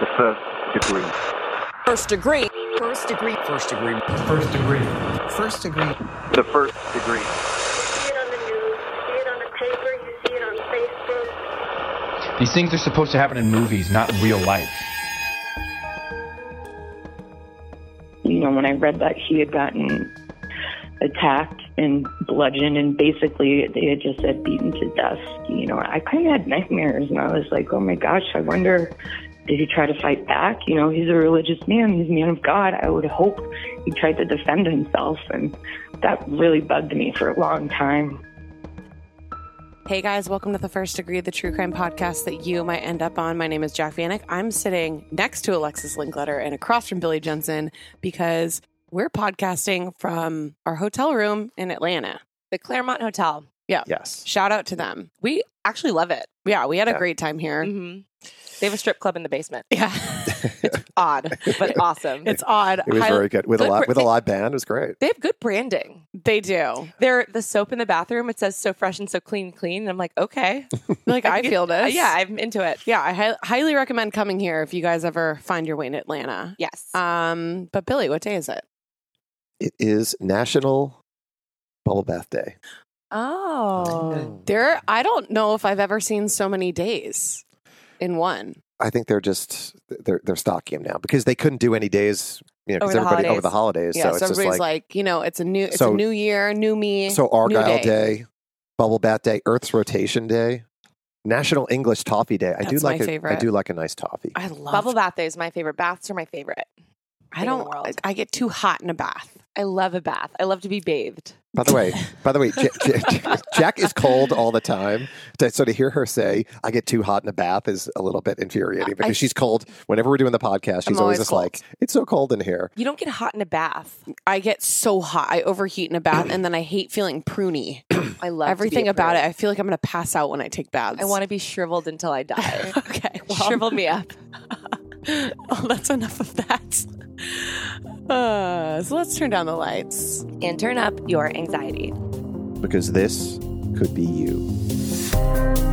The first degree. First degree. First degree. First degree. First degree. First degree. The first degree. see it on the news, you see it on the paper, you see it on Facebook. These things are supposed to happen in movies, not in real life. you know, when I read that he had gotten attacked and bludgeoned and basically they had just said beaten to death, you know, I kind of had nightmares and I was like, oh my gosh, I wonder, did he try to fight back? You know, he's a religious man, he's a man of God. I would hope he tried to defend himself. And that really bugged me for a long time. Hey guys, welcome to the First Degree, of the true crime podcast that you might end up on. My name is Jac Vanek. I'm sitting next to Alexis Linkletter and across from Billy Jensen because we're podcasting from our hotel room in Atlanta. The Clermont Hotel. Yeah. Yes. Shout out to them. We actually love it. Yeah, we had a great time here. hmm They have a strip club in the basement. Yeah. It's odd, but awesome. it's odd. It was Hi- very good with a Good live for- with a live band. It was great. they have good branding. They do. They're the soap in the bathroom. It says so fresh and so clean, clean. And I'm like, okay, Like, I feel this. yeah, I'm into it. Yeah, I hi- highly recommend coming here if you guys ever find your way in Atlanta. Yes. Um, but Billy, what day is it? It is National Bubble Bath Day. oh, There, I don't know if I've ever seen so many days in one. I think they're just they're they're stocking them now because they couldn't do any days, you know, because Over the everybody over the holidays. Yeah, so so, it's just everybody's like, like, you know, it's a new, it's So- a new year, new me. so new Argyle day. Bubble Bath Day, Earth's Rotation Day, National English Toffee Day. I do That's my like a, I favorite. do like a nice toffee. I love bubble bath day is my favorite. Baths are my favorite. I thing in the don't. world. I, I get too hot in a bath. I love a bath. I love to be bathed. By the way, by the way, J- J- Jac is cold all the time. So to hear her say, "I get too hot in a bath," is a little bit infuriating because I- she's cold. Whenever we're doing the podcast, she's I'm always always just cold. like, "It's so cold in here." You don't get hot in a bath. I get so hot. I overheat in a bath, and then I hate feeling pruny. I love Everything about it. I feel like I'm going to pass out when I take baths. I want to be shriveled until I die. Okay, well, Shrivel me up. oh, that's enough of that. Uh, so let's turn down the lights. and turn up your anxiety. Because this could be you.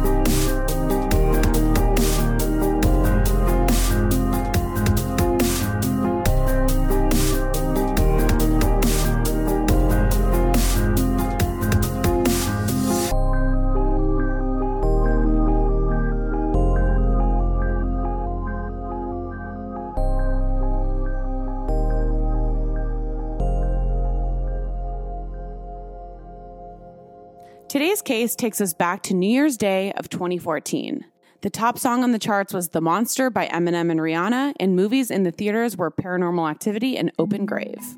Today's case takes us back to New Year's Day of 2014. The top song on the charts was The Monster by Eminem and Rihanna, and movies in the theaters were Paranormal Activity and Open Grave.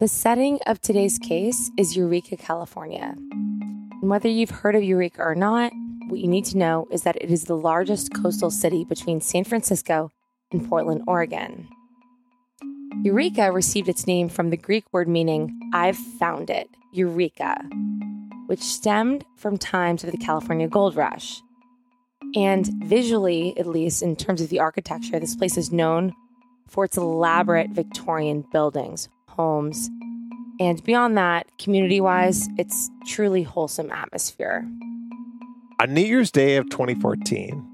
The setting of today's case is Eureka, California. And whether you've heard of Eureka or not, what you need to know is that it is the largest coastal city between San Francisco and Portland, Oregon. Eureka received its name from the Greek word meaning, I've found it, Eureka, which stemmed from times of the California gold rush. And visually, at least in terms of the architecture, this place is known for its elaborate Victorian buildings, homes, and beyond that, community wise, it's truly wholesome atmosphere. On New Year's Day of 2014,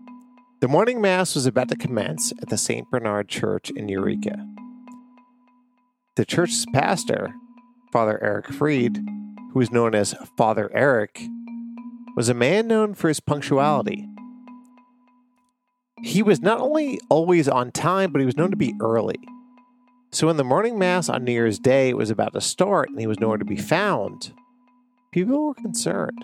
the morning mass was about to commence at the St. Bernard Church in Eureka. The church's pastor, Father Eric Freed, who is known as Father Eric, was a man known for his punctuality. He was not only always on time, but he was known to be early. So when the morning mass on New Year's Day was about to start and he was nowhere to be found, people were concerned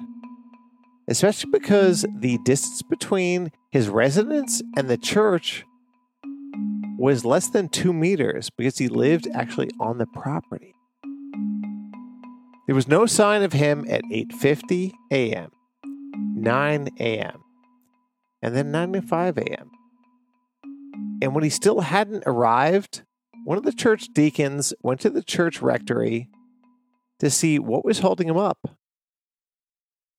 especially because the distance between his residence and the church was less than two meters because he lived actually on the property. There was no sign of him at 8:50 a.m., 9 a.m., and then 9:05 a.m. And when he still hadn't arrived, one of the church deacons went to the church rectory to see what was holding him up.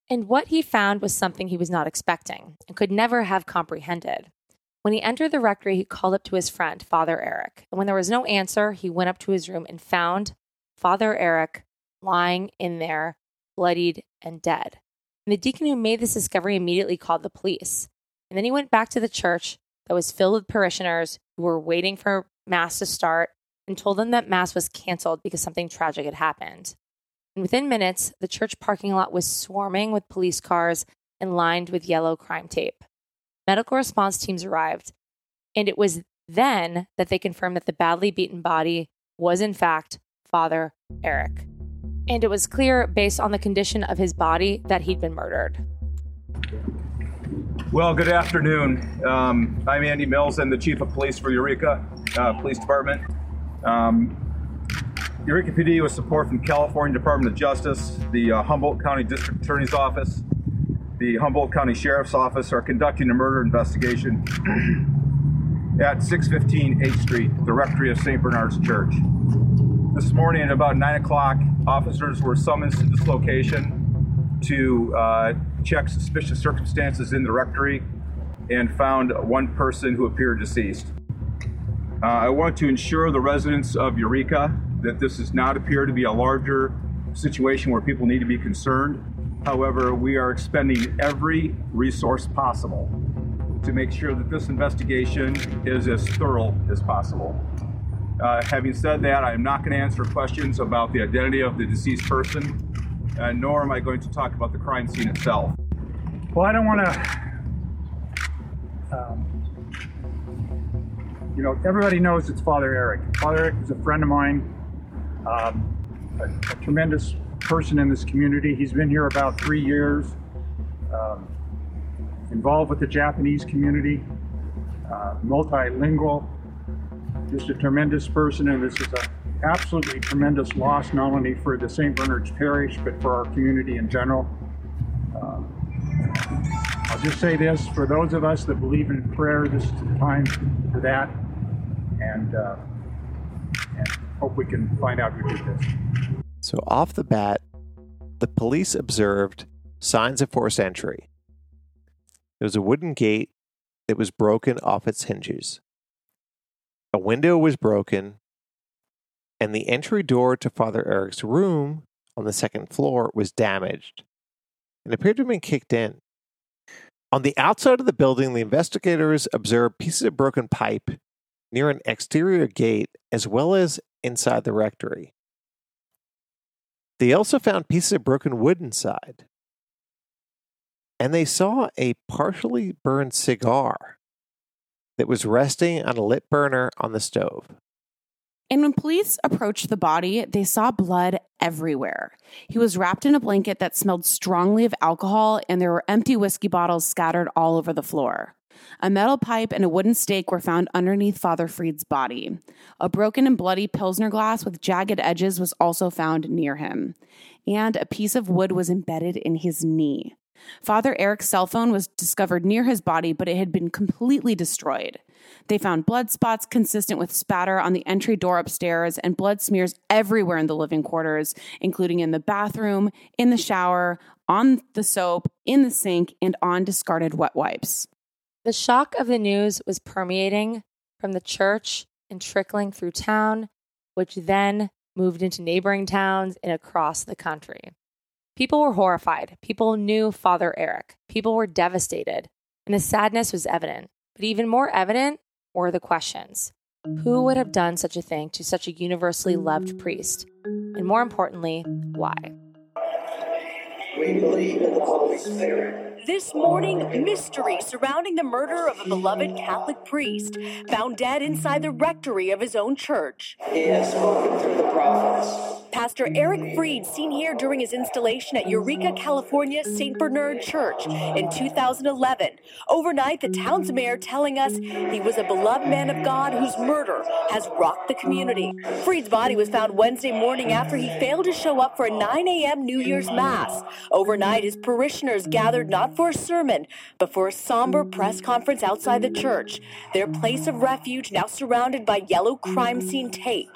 And what he found was something he was not expecting and could never have comprehended. When he entered the rectory, he called up to his friend, Father Eric. And when there was no answer, he went up to his room and found Father Eric lying in there, bloodied and dead. And the deacon who made this discovery immediately called the police. And then he went back to the church that was filled with parishioners who were waiting for Mass to start and told them that Mass was canceled because something tragic had happened. And within minutes, the church parking lot was swarming with police cars and lined with yellow crime tape. Medical response teams arrived, and it was then that they confirmed that the badly beaten body was, in fact, Father Eric. And it was clear, based on the condition of his body, that he'd been murdered. Well, good afternoon. Um, I'm Andy Mills. I'm the Chief of Police for Eureka uh, Police Department. Um, Eureka PD, with support from California Department of Justice, the uh, Humboldt County District Attorney's Office, the Humboldt County Sheriff's Office, are conducting a murder investigation at 615 8th Street, the Rectory of St. Bernard's Church. This morning at about 9 o'clock, officers were summoned to this location to uh, check suspicious circumstances in the rectory and found one person who appeared deceased. Uh, I want to ensure the residents of Eureka that this does not appear to be a larger situation where people need to be concerned. However, we are expending every resource possible to make sure that this investigation is as thorough as possible. Uh, having said that, I am not going to answer questions about the identity of the deceased person, uh, nor am I going to talk about the crime scene itself. Well, I don't want to. Um, you know, everybody knows it's Father Eric. Father Eric is a friend of mine, um, a, a, tremendous person in this community. He's been here about three years, um, involved with the Japanese community, uh, multilingual, just a tremendous person, and this is a absolutely tremendous loss, not only for the St. Bernard's Parish, but for our community in general. Um, I'll just say this for those of us that believe in prayer, this is the time for that. And, uh, and hope we can find out who did this. So, off the bat, the police observed signs of forced entry. There was a wooden gate that was broken off its hinges. A window was broken, and the entry door to Father Eric's room on the second floor was damaged and appeared to have been kicked in. On the outside of the building, the investigators observed pieces of broken pipe near an exterior gate as well as inside the rectory. They also found pieces of broken wood inside. And they saw a partially burned cigar that was resting on a lit burner on the stove. And when police approached the body, they saw blood everywhere. He was wrapped in a blanket that smelled strongly of alcohol, and there were empty whiskey bottles scattered all over the floor. A metal pipe and a wooden stake were found underneath Father Freed's body. A broken and bloody Pilsner glass with jagged edges was also found near him. And a piece of wood was embedded in his knee. Father Eric's cell phone was discovered near his body, but it had been completely destroyed. They found blood spots consistent with spatter on the entry door upstairs and blood smears everywhere in the living quarters, including in the bathroom, in the shower, on the soap, in the sink, and on discarded wet wipes. The shock of the news was permeating from the church and trickling through town, which then moved into neighboring towns and across the country. People were horrified. People knew Father Eric. People were devastated, and the sadness was evident. But even more evident were the questions Who would have done such a thing to such a universally loved priest? And more importantly, why? We believe in the Holy Spirit. This morning, mystery surrounding the murder of a beloved Catholic priest found dead inside the rectory of his own church. He has spoken through the prophets. Pastor Eric Freed, seen here during his installation at Eureka, California St. Bernard Church in 2011. Overnight, the town's mayor telling us he was a beloved man of God whose murder has rocked the community. Freed's body was found Wednesday morning after he failed to show up for a 9 a.m. New Year's Mass. Overnight, his parishioners gathered not for a sermon, but for a somber press conference outside the church, their place of refuge now surrounded by yellow crime scene tape.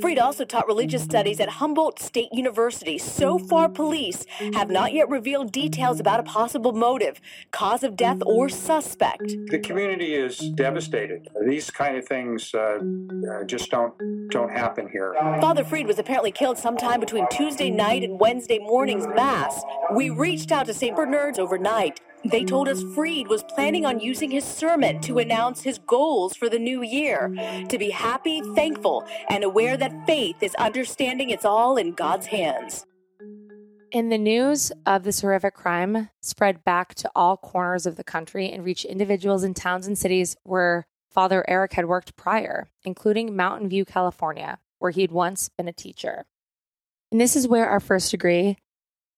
Freed also taught religious studies at Humboldt State University. So far, police have not yet revealed details about a possible motive, cause of death, or suspect. The community is devastated. These kind of things uh, uh, just don't don't happen here. Father Freed was apparently killed sometime between Tuesday night and Wednesday morning's mass. We reached out to St. Bernard's overnight. They told us Freed was planning on using his sermon to announce his goals for the new year to be happy, thankful, and aware that faith is understanding it's all in God's hands. And the news of this horrific crime spread back to all corners of the country and reached individuals in towns and cities where Father Eric had worked prior, including Mountain View, California, where he had once been a teacher. And this is where our first degree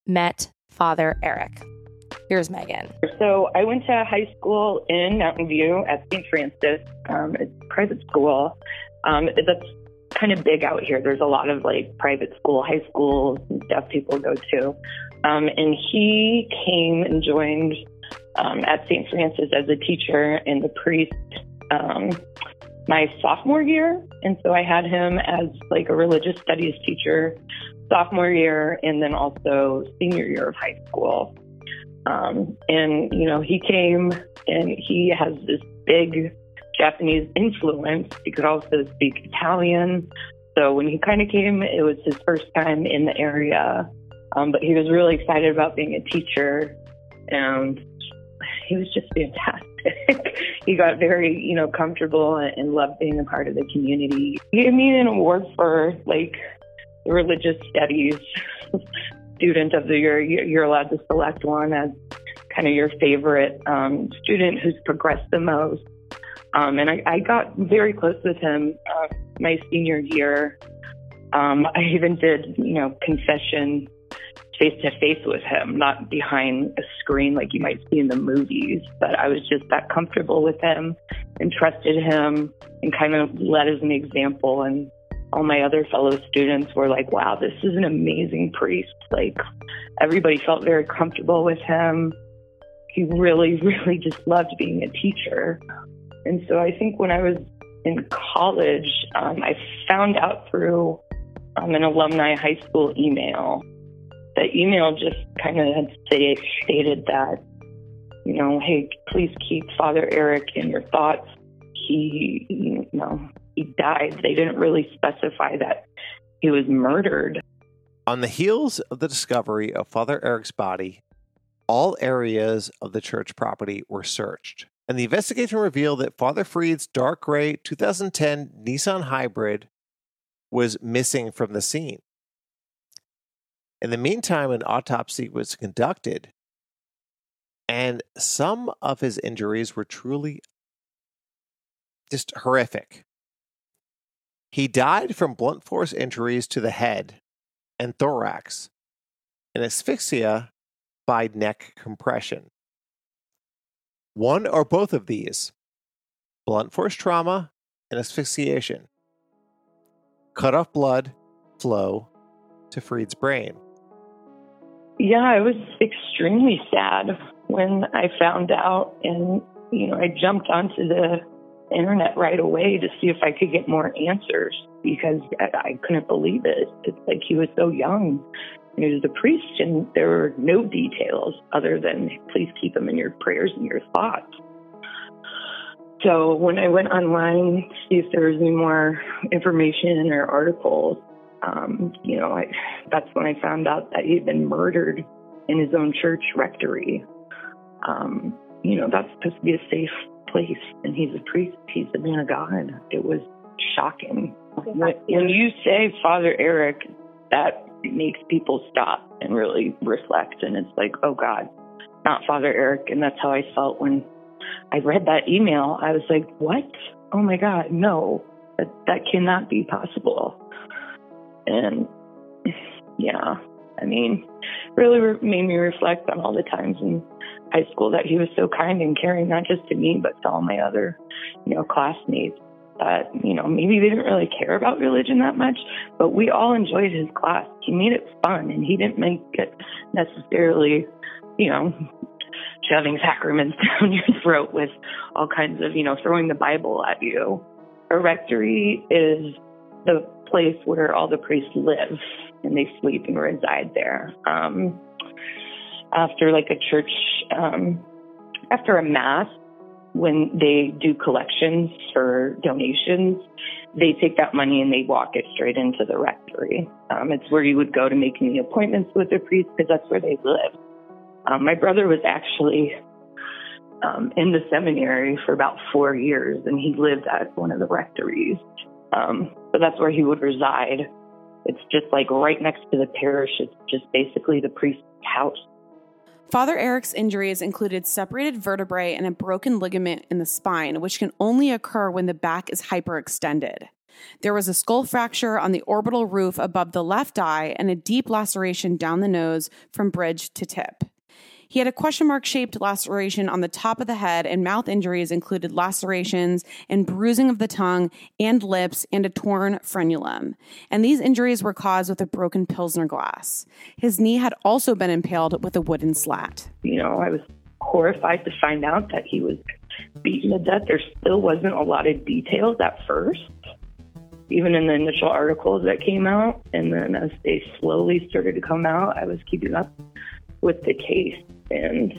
met Father Eric. Here's Megan. So I went to high school in Mountain View at St. Francis, um, a private school. Um, that's kind of big out here. There's a lot of like private school, high schools and people go to. Um, and he came and joined um, at St. Francis as a teacher and the priest um, my sophomore year. And so I had him as like a religious studies teacher sophomore year and then also senior year of high school. Um, and, you know, he came and he has this big Japanese influence. He could also speak Italian. So when he kind of came, it was his first time in the area. Um, but he was really excited about being a teacher and he was just fantastic. he got very, you know, comfortable and loved being a part of the community. He gave me an award for like religious studies student of the year. You're allowed to select one as kind of your favorite um, student who's progressed the most. Um, and I, I, got very close with him uh, my senior year. Um, I even did, you know, confession face to face with him, not behind a screen like you might see in the movies. But I was just that comfortable with him and trusted him and kind of led as an example. And all my other fellow students were like, wow, this is an amazing priest. Like everybody felt very comfortable with him. He really, really just loved being a teacher. And so I think when I was in college, um, I found out through um, an alumni high school email the email just kind of had stated that, you know, hey, please keep Father Eric in your thoughts. He, you know, he died. They didn't really specify that he was murdered. On the heels of the discovery of Father Eric's body, all areas of the church property were searched. And the investigation revealed that Father Freed's dark gray 2010 Nissan Hybrid was missing from the scene. In the meantime, an autopsy was conducted, and some of his injuries were truly just horrific. He died from blunt force injuries to the head and thorax and asphyxia by neck compression. One or both of these, blunt force trauma and asphyxiation, cut off blood flow to Freed's brain. Yeah, I was extremely sad when I found out, and you know, I jumped onto the internet right away to see if I could get more answers because I, couldn't believe it. It's like he was so young. He was a priest, and there were no details other than please keep him in your prayers and your thoughts. So when I went online to see if there was any more information or articles, um, you know, I, that's when I found out that he'd been murdered in his own church rectory. Um, you know, that's supposed to be a safe place, and he's a priest. He's a man of God. It was shocking. When, when you say Father Eric, that makes people stop and really reflect, and it's like, oh God, not Father Eric. And that's how I felt when I read that email. I was like, what? Oh my God, no, that that cannot be possible. And yeah, I mean, really re- made me reflect on all the times in high school that he was so kind and caring, not just to me, but to all my other, you know, classmates. That, you know, maybe they didn't really care about religion that much, but we all enjoyed his class. He made it fun and he didn't make it necessarily, you know, shoving sacraments down your throat with all kinds of, you know, throwing the Bible at you. A rectory is the place where all the priests live and they sleep and reside there. Um, after like a church, um, after a mass, when they do collections for donations, they take that money and they walk it straight into the rectory. Um, it's where you would go to make any appointments with the priest because that's where they live. Um, my brother was actually um, in the seminary for about four years, and he lived at one of the rectories. Um, so that's where he would reside. It's just like right next to the parish. It's just basically the priest's house. Father Eric's injuries included separated vertebrae and a broken ligament in the spine, which can only occur when the back is hyperextended. There was a skull fracture on the orbital roof above the left eye and a deep laceration down the nose from bridge to tip. He had a question mark shaped laceration on the top of the head, and mouth injuries included lacerations and bruising of the tongue and lips and a torn frenulum. And these injuries were caused with a broken Pilsner glass. His knee had also been impaled with a wooden slat. You know, I was horrified to find out that he was beaten to death. There still wasn't a lot of details at first even in the initial articles that came out. And then as they slowly started to come out, I was keeping up with the case. And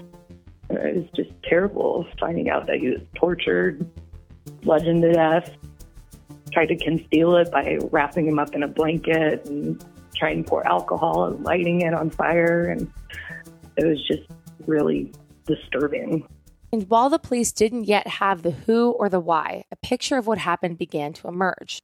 uh, it was just terrible finding out that he was tortured, bludgeoned to death, tried to conceal it by wrapping him up in a blanket and trying to pour alcohol and lighting it on fire. And it was just really disturbing. And while the police didn't yet have the who or the why, a picture of what happened began to emerge.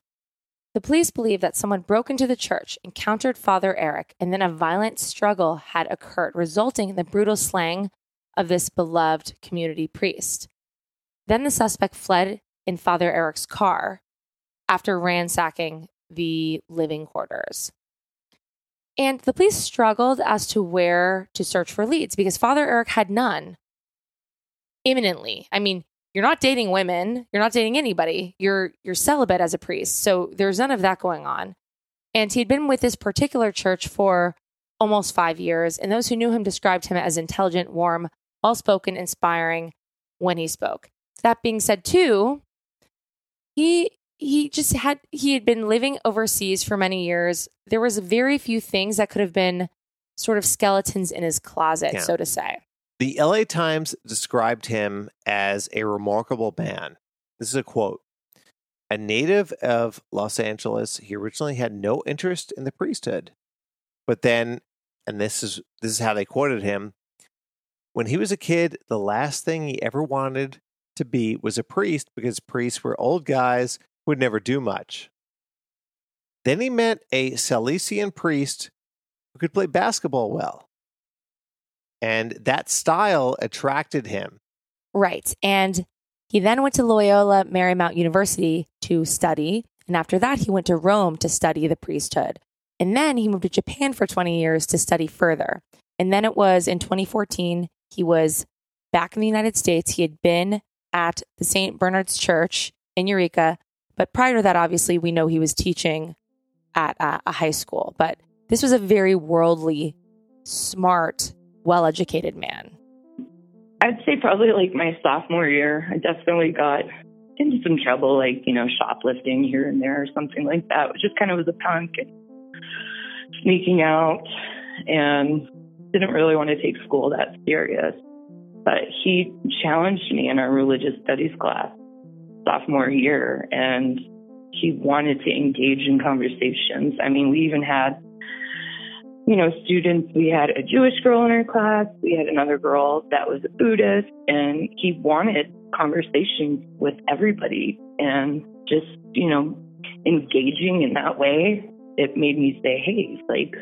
The police believe that someone broke into the church, encountered Father Eric, and then a violent struggle had occurred, resulting in the brutal slaying of this beloved community priest. Then the suspect fled in Father Eric's car after ransacking the living quarters. And the police struggled as to where to search for leads because Father Eric had none imminently. I mean, you're not dating women, you're not dating anybody. You're you're celibate as a priest. So there's none of that going on. And he'd been with this particular church for almost 5 years, and those who knew him described him as intelligent, warm, well-spoken, inspiring when he spoke. That being said, too, he he just had he had been living overseas for many years. There was very few things that could have been sort of skeletons in his closet, Yeah. so to say. The LA Times described him as a remarkable man. This is a quote. A native of Los Angeles, he originally had no interest in the priesthood. But then, and this is this is how they quoted him, when he was a kid, the last thing he ever wanted to be was a priest because priests were old guys who would never do much. Then he met a Salesian priest who could play basketball well. And that style attracted him. Right. And he then went to Loyola Marymount University to study. And after that, he went to Rome to study the priesthood. And then he moved to Japan for 20 years to study further. And then it was in 2014, he was back in the United States. He had been at the St. Bernard's Church in Eureka. But prior to that, obviously, we know he was teaching at uh, a high school. But this was a very worldly, smart, well educated man. I'd say probably like my sophomore year, I definitely got into some trouble, like, you know, shoplifting here and there or something like that, which just kind of was a punk and sneaking out and didn't really want to take school that serious. But he challenged me in our religious studies class sophomore year and he wanted to engage in conversations. I mean, we even had you know, students, we had a Jewish girl in our class, we had another girl that was a Buddhist, and he wanted conversations with everybody and just, you know, engaging in that way. It made me say, hey, like,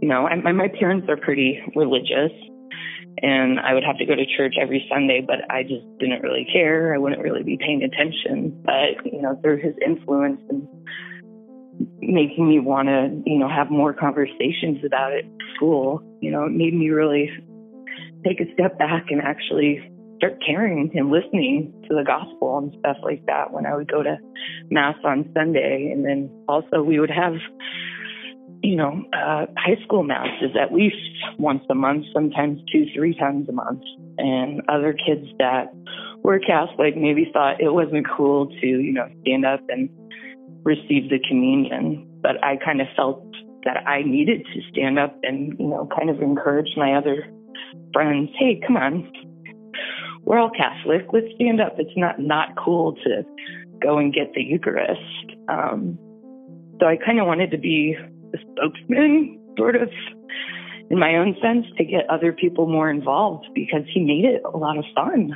you know, I, my, my parents are pretty religious and I would have to go to church every Sunday, but I just didn't really care. I wouldn't really be paying attention. But, you know, through his influence and making me want to, you know, have more conversations about it at school. You know, it made me really take a step back and actually start caring and listening to the gospel and stuff like that when I would go to mass on Sunday. And then also we would have, you know, uh, high school masses at least once a month, sometimes two, three times a month. And other kids that were Catholic maybe thought it wasn't cool to, you know, stand up and receive the communion. But I kind of felt that I needed to stand up and, you know, kind of encourage my other friends, hey, come on. We're all Catholic. Let's stand up. It's not not cool to go and get the Eucharist. Um, so I kind of wanted to be the spokesman, sort of, in my own sense, to get other people more involved because he made it a lot of fun.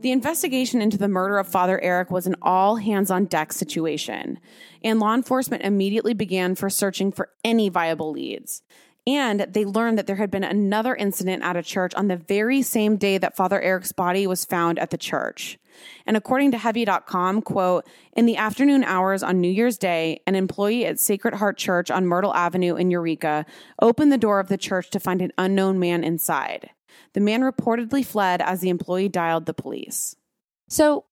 The investigation into the murder of Father Eric was an all hands on deck situation, and law enforcement immediately began for searching for any viable leads. And they learned that there had been another incident at a church on the very same day that Father Eric's body was found at the church. And according to Heavy.com, quote, in the afternoon hours on New Year's Day, an employee at Sacred Heart Church on Myrtle Avenue in Eureka opened the door of the church to find an unknown man inside. The man reportedly fled as the employee dialed the police. So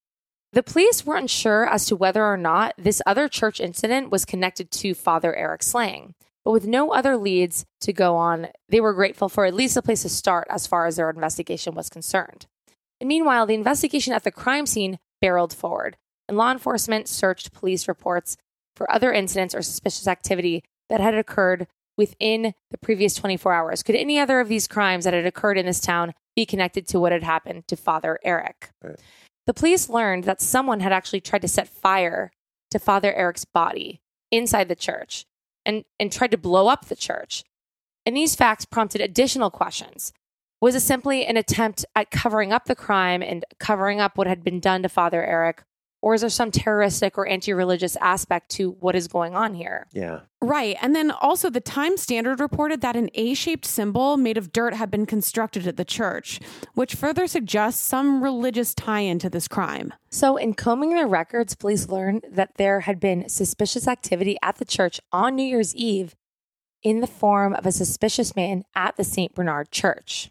the police weren't sure as to whether or not this other church incident was connected to Father Eric slaying. But with no other leads to go on, they were grateful for at least a place to start as far as their investigation was concerned. And meanwhile, the investigation at the crime scene barreled forward, and law enforcement searched police reports for other incidents or suspicious activity that had occurred within the previous 24 hours. Could any other of these crimes that had occurred in this town be connected to what had happened to Father Eric? Right. The police learned that someone had actually tried to set fire to Father Eric's body inside the church and, and tried to blow up the church. And these facts prompted additional questions. Was it simply an attempt at covering up the crime and covering up what had been done to Father Eric? Or is there some terroristic or anti religious aspect to what is going on here? Yeah. Right. And then also, the Time Standard reported that an A shaped symbol made of dirt had been constructed at the church, which further suggests some religious tie in to this crime. So, in combing their records, police learned that there had been suspicious activity at the church on New Year's Eve in the form of a suspicious man at the St. Bernard Church.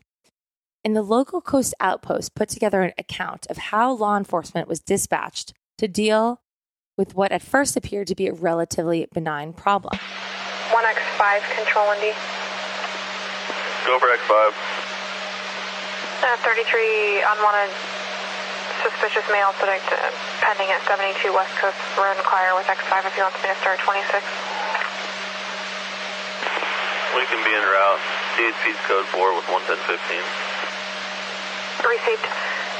And the Lost Coast Outpost put together an account of how law enforcement was dispatched to deal with what at first appeared to be a relatively benign problem. 1X5, control Indy. Go for X5. Uh, 33 unwanted suspicious male subject uh, pending at 72 West Coast Road and Clare with X5 if he wants me to start 26. We can be en route. DHC's code 4 with 11015. Received.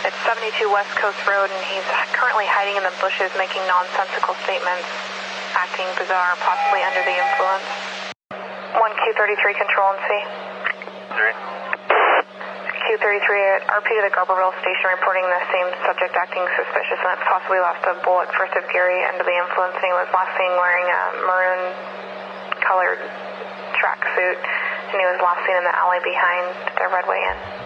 at 72 West Coast Road, and he's currently hiding in the bushes making nonsensical statements, acting bizarre, possibly under the influence. 1Q33, control and see. Three. Q33 at RP to the Garberville station reporting the same subject acting suspicious and possibly lost a bullet first of Gary under the influence and he was last seen wearing a maroon colored tracksuit and he was last seen in the alley behind the Redway Inn.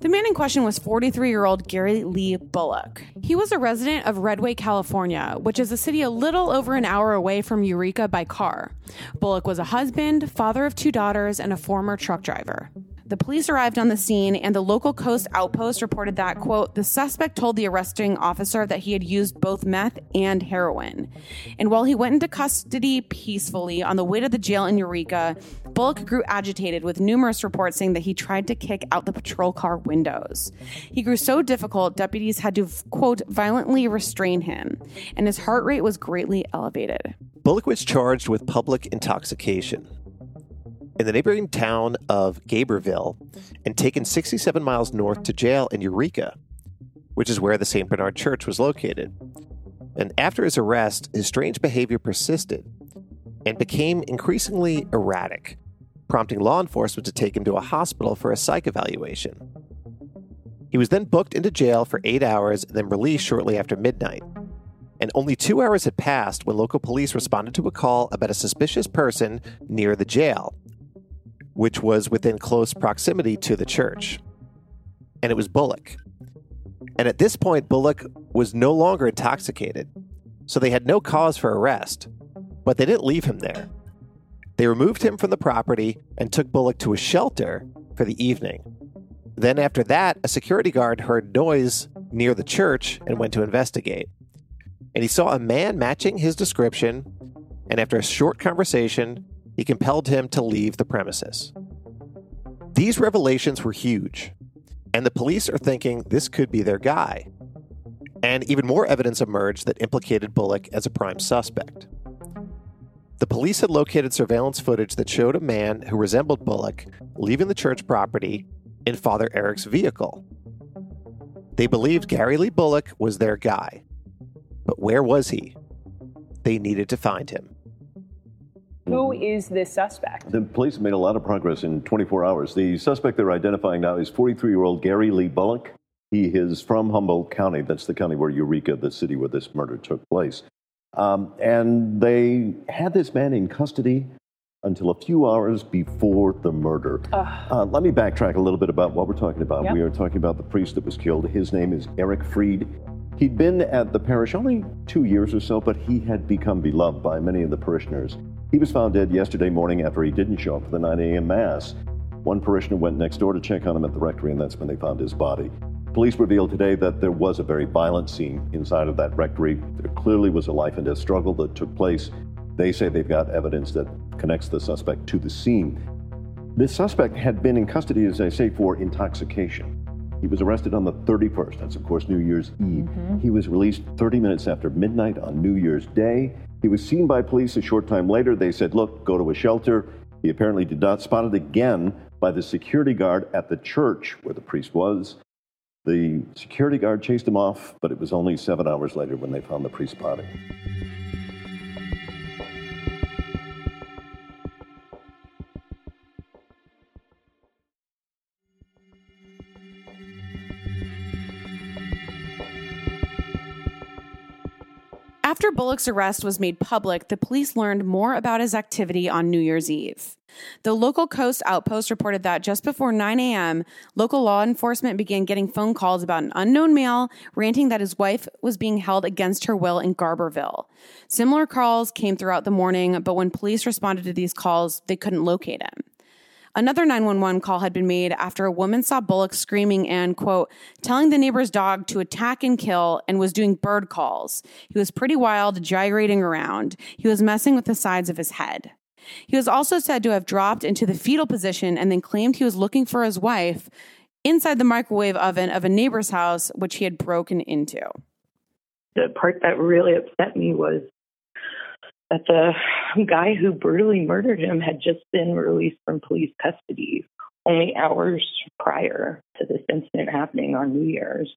The man in question was 43 year old Gary Lee Bullock. He was a resident of Redway, California, which is a city a little over an hour away from Eureka by car. Bullock was a husband, father of two daughters, and a former truck driver. The police arrived on the scene, and the Lost Coast Outpost reported that, quote, the suspect told the arresting officer that he had used both meth and heroin. And while he went into custody peacefully on the way to the jail in Eureka, Bullock grew agitated with numerous reports saying that he tried to kick out the patrol car windows. He grew so difficult, deputies had to, quote, violently restrain him, and his heart rate was greatly elevated. Bullock was charged with public intoxication in the neighboring town of Garberville and taken 67 miles north to jail in Eureka, which is where the St. Bernard Church was located. And after his arrest, his strange behavior persisted and became increasingly erratic, prompting law enforcement to take him to a hospital for a psych evaluation. He was then booked into jail for eight hours and then released shortly after midnight. And only two hours had passed when local police responded to a call about a suspicious person near the jail, which was within close proximity to the church. And it was Bullock. And at this point, Bullock was no longer intoxicated, so they had no cause for arrest. But they didn't leave him there. They removed him from the property and took Bullock to a shelter for the evening. Then, after that, a security guard heard noise near the church and went to investigate. And he saw a man matching his description, and after a short conversation, he compelled him to leave the premises. These revelations were huge, and the police are thinking this could be their guy. And even more evidence emerged that implicated Bullock as a prime suspect. The police had located surveillance footage that showed a man who resembled Bullock leaving the church property in Father Eric's vehicle. They believed Gary Lee Bullock was their guy. But where was he? They needed to find him. Who is this suspect? The police made a lot of progress in 24 hours. The suspect they're identifying now is 43 year old Gary Lee Bullock. He is from Humboldt County. That's the county where Eureka, the city where this murder took place. Um, and they had this man in custody until a few hours before the murder. Uh, let me backtrack a little bit about what we're talking about. Yep. We are talking about the priest that was killed. His name is Eric Freed. He'd been at the parish only two years or so, but he had become beloved by many of the parishioners. He was found dead yesterday morning after he didn't show up for the 9 a.m. Mass. One parishioner went next door to check on him at the rectory, and that's when they found his body. Police revealed today that there was a very violent scene inside of that rectory. There clearly was a life and death struggle that took place. They say they've got evidence that connects the suspect to the scene. This suspect had been in custody, as I say, for intoxication. He was arrested on the 31st. That's, of course, New Year's Eve. Mm-hmm. He was released 30 minutes after midnight on New Year's Day. He was seen by police a short time later. They said, Look, go to a shelter. He apparently did not spotted again by the security guard at the church where the priest was. The security guard chased him off, but it was only seven hours later when they found the priest's body. After Bullock's arrest was made public, the police learned more about his activity on New Year's Eve. The Lost Coast Outpost reported that just before 9 a.m., local law enforcement began getting phone calls about an unknown male ranting that his wife was being held against her will in Garberville. Similar calls came throughout the morning, but when police responded to these calls, they couldn't locate him. Another 911 call had been made after a woman saw Bullock screaming and, quote, telling the neighbor's dog to attack and kill and was doing bird calls. He was pretty wild, gyrating around. He was messing with the sides of his head. He was also said to have dropped into the fetal position and then claimed he was looking for his wife inside the microwave oven of a neighbor's house, which he had broken into. The part that really upset me was that the guy who brutally murdered him had just been released from police custody only hours prior to this incident happening on New Year's.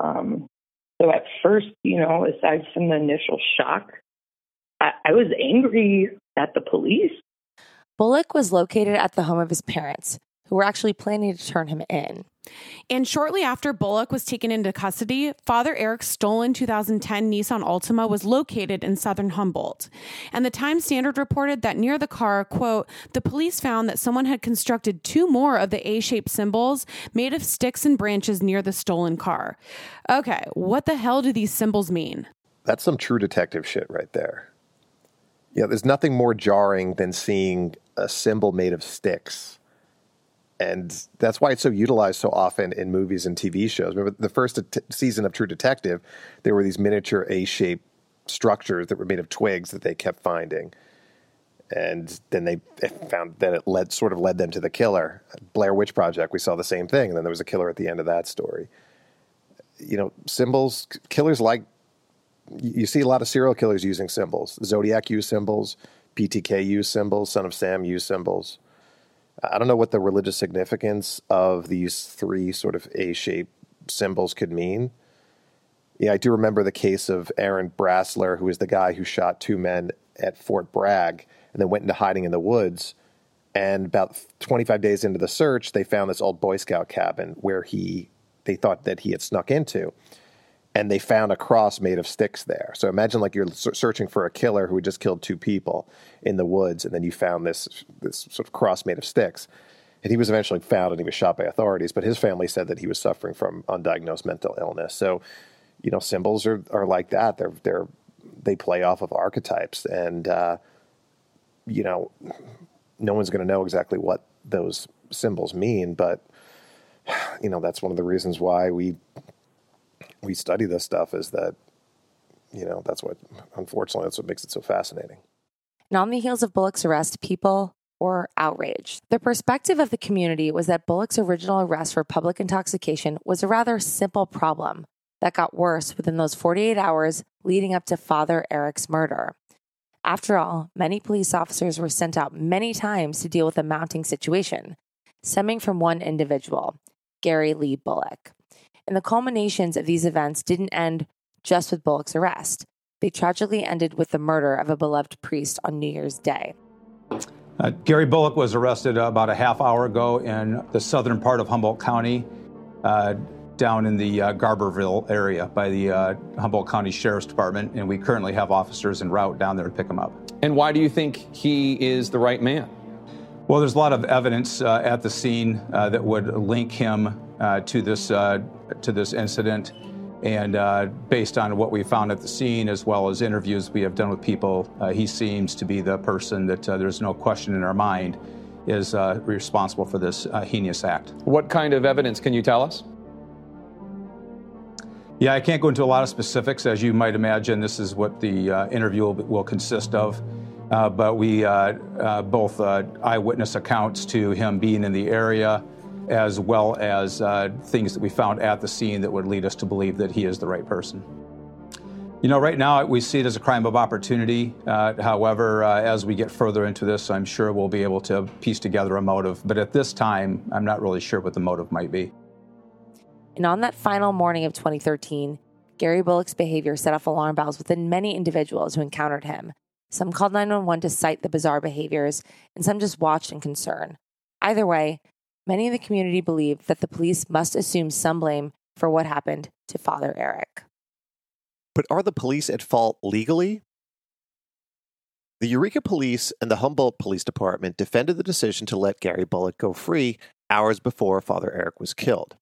Um, so at first, you know, aside from the initial shock, I, I was angry at the police. Bullock was located at the home of his parents, who were actually planning to turn him in. And shortly after Bullock was taken into custody, Father Eric's stolen 2010 Nissan Altima was located in southern Humboldt. And the Times Standard reported that near the car, quote, the police found that someone had constructed two more of the A shaped symbols made of sticks and branches near the stolen car. Okay, what the hell do these symbols mean? That's some true detective shit right there. Yeah, there's nothing more jarring than seeing a symbol made of sticks. And that's why it's so utilized so often in movies and TV shows. Remember the first season of True Detective, there were these miniature A shaped structures that were made of twigs that they kept finding. And then they they found that it led sort of led them to the killer. Blair Witch Project, we saw the same thing. And then there was a killer at the end of that story. You know, symbols, killers like you see a lot of serial killers using symbols. Zodiac use symbols, BTK use symbols, Son of Sam use symbols. I don't know what the religious significance of these three sort of A shaped symbols could mean. Yeah, I do remember the case of Aaron Bassler, who was the guy who shot two men at Fort Bragg and then went into hiding in the woods. And about 25 days into the search, they found this old Boy Scout cabin where he they thought that he had snuck into and they found a cross made of sticks there. So imagine like you're searching for a killer who had just killed two people in the woods, and then you found this this sort of cross made of sticks. And he was eventually found and he was shot by authorities, but his family said that he was suffering from undiagnosed mental illness. So, you know, symbols are, are like that. They're they're they play off of archetypes, and uh, you know, no one's going to know exactly what those symbols mean, but you know that's one of the reasons why we we study this stuff is that you know that's what unfortunately that's what makes it so fascinating And on the heels of Bullock's arrest, people were outraged. The perspective of the community was that Bullock's original arrest for public intoxication was a rather simple problem that got worse within those 48 hours leading up to Father Eric's murder. After all, many police officers were sent out many times to deal with a mounting situation, stemming from one individual, Gary Lee Bullock. And the culminations of these events didn't end just with Bullock's arrest. they tragically ended with the murder of a beloved priest on New Year's Day. Uh, Gary Bullock was arrested about a half hour ago in the southern part of Humboldt County, uh, down in the uh, Garberville area by the uh, Humboldt County Sheriff's Department, and we currently have officers en route down there to pick him up. And why do you think he is the right man? Well, there's a lot of evidence uh, at the scene uh, that would link him to this to this incident. And uh, based on what we found at the scene, as well as interviews we have done with people, uh, he seems to be the person that uh, there's no question in our mind is uh, responsible for this uh, heinous act. What kind of evidence can you tell us? Yeah, I can't go into a lot of specifics. As you might imagine, this is what the uh, interview will, will, consist of. But we both eyewitness accounts to him being in the area as well as uh, things that we found at the scene that would lead us to believe that he is the right person. You know, right now we see it as a crime of opportunity. Uh, however, uh, as we get further into this, I'm sure we'll be able to piece together a motive. But at this time, I'm not really sure what the motive might be. And on that final morning of 2013, Gary Bullock's behavior set off alarm bells within many individuals who encountered him. Some called 911 to cite the bizarre behaviors, and some just watched in concern. Either way, Many in the community believe that the police must assume some blame for what happened to Father Eric. But are the police at fault legally? The Eureka Police and the Humboldt Police Department defended the decision to let Gary Bullock go free hours before Father Eric was killed.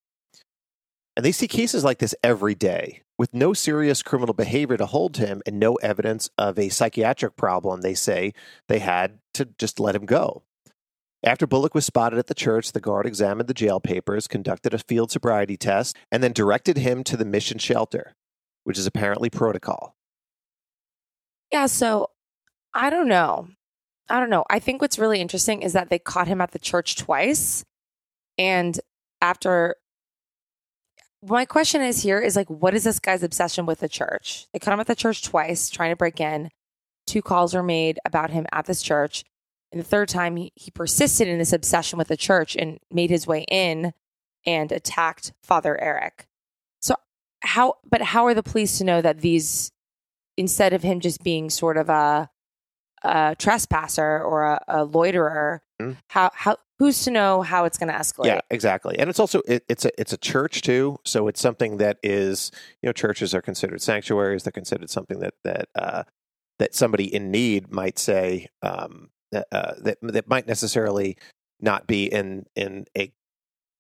And they see cases like this every day. With no serious criminal behavior to hold him and no evidence of a psychiatric problem, they say they had to just let him go. After Bullock was spotted at the church, the guard examined the jail papers, conducted a field sobriety test, and then directed him to the mission shelter, which is apparently protocol. Yeah, so I don't know. I don't know. I think what's really interesting is that they caught him at the church twice. And after my question is here is like, what is this guy's obsession with the church? They caught him at the church twice trying to break in. Two calls were made about him at this church. And the third time, he, he persisted in this obsession with the church and made his way in and attacked Father Eric. So, how, but how are the police to know that these, instead of him just being sort of a, a trespasser or a, a loiterer, mm-hmm. how, how, who's to know how it's going to escalate? Yeah, exactly. And it's also it, it's a it's a church too, so it's something that is you know churches are considered sanctuaries. They're considered something that that uh, that somebody in need might say, um, uh, that that might necessarily not be in in a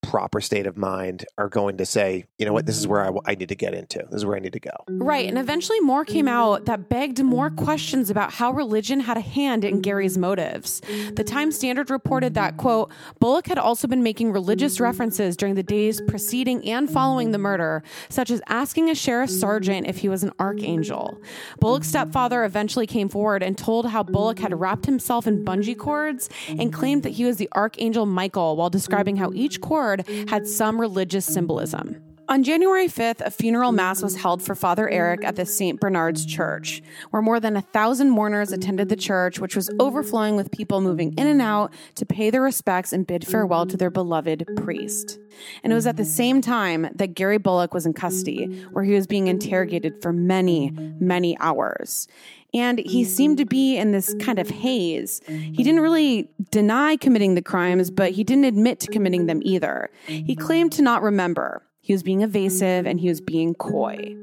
proper state of mind are going to say, you know what, this is where I, mm-hmm. I need to get into. This is where I need to go. Right. And eventually more came out that begged more questions about how religion had a hand in Gary's motives. The Times Standard reported that, quote, Bullock had also been making religious references during the days preceding and following the murder, such as asking a sheriff sergeant if he was an archangel. Bullock's stepfather eventually came forward and told how Bullock had wrapped himself in bungee cords and claimed that he was the archangel Michael while describing how each cord had some religious symbolism. On January 5th, a funeral mass was held for Father Eric at the St. Bernard's Church, where more than a thousand mourners attended the church, which was overflowing with people moving in and out to pay their respects and bid farewell to their beloved priest. And it was at the same time that Gary Bullock was in custody, where he was being interrogated for many, many hours and he seemed to be in this kind of haze. He didn't really deny committing the crimes, but he didn't admit to committing them either. He claimed to not remember. He was being evasive and he was being coy.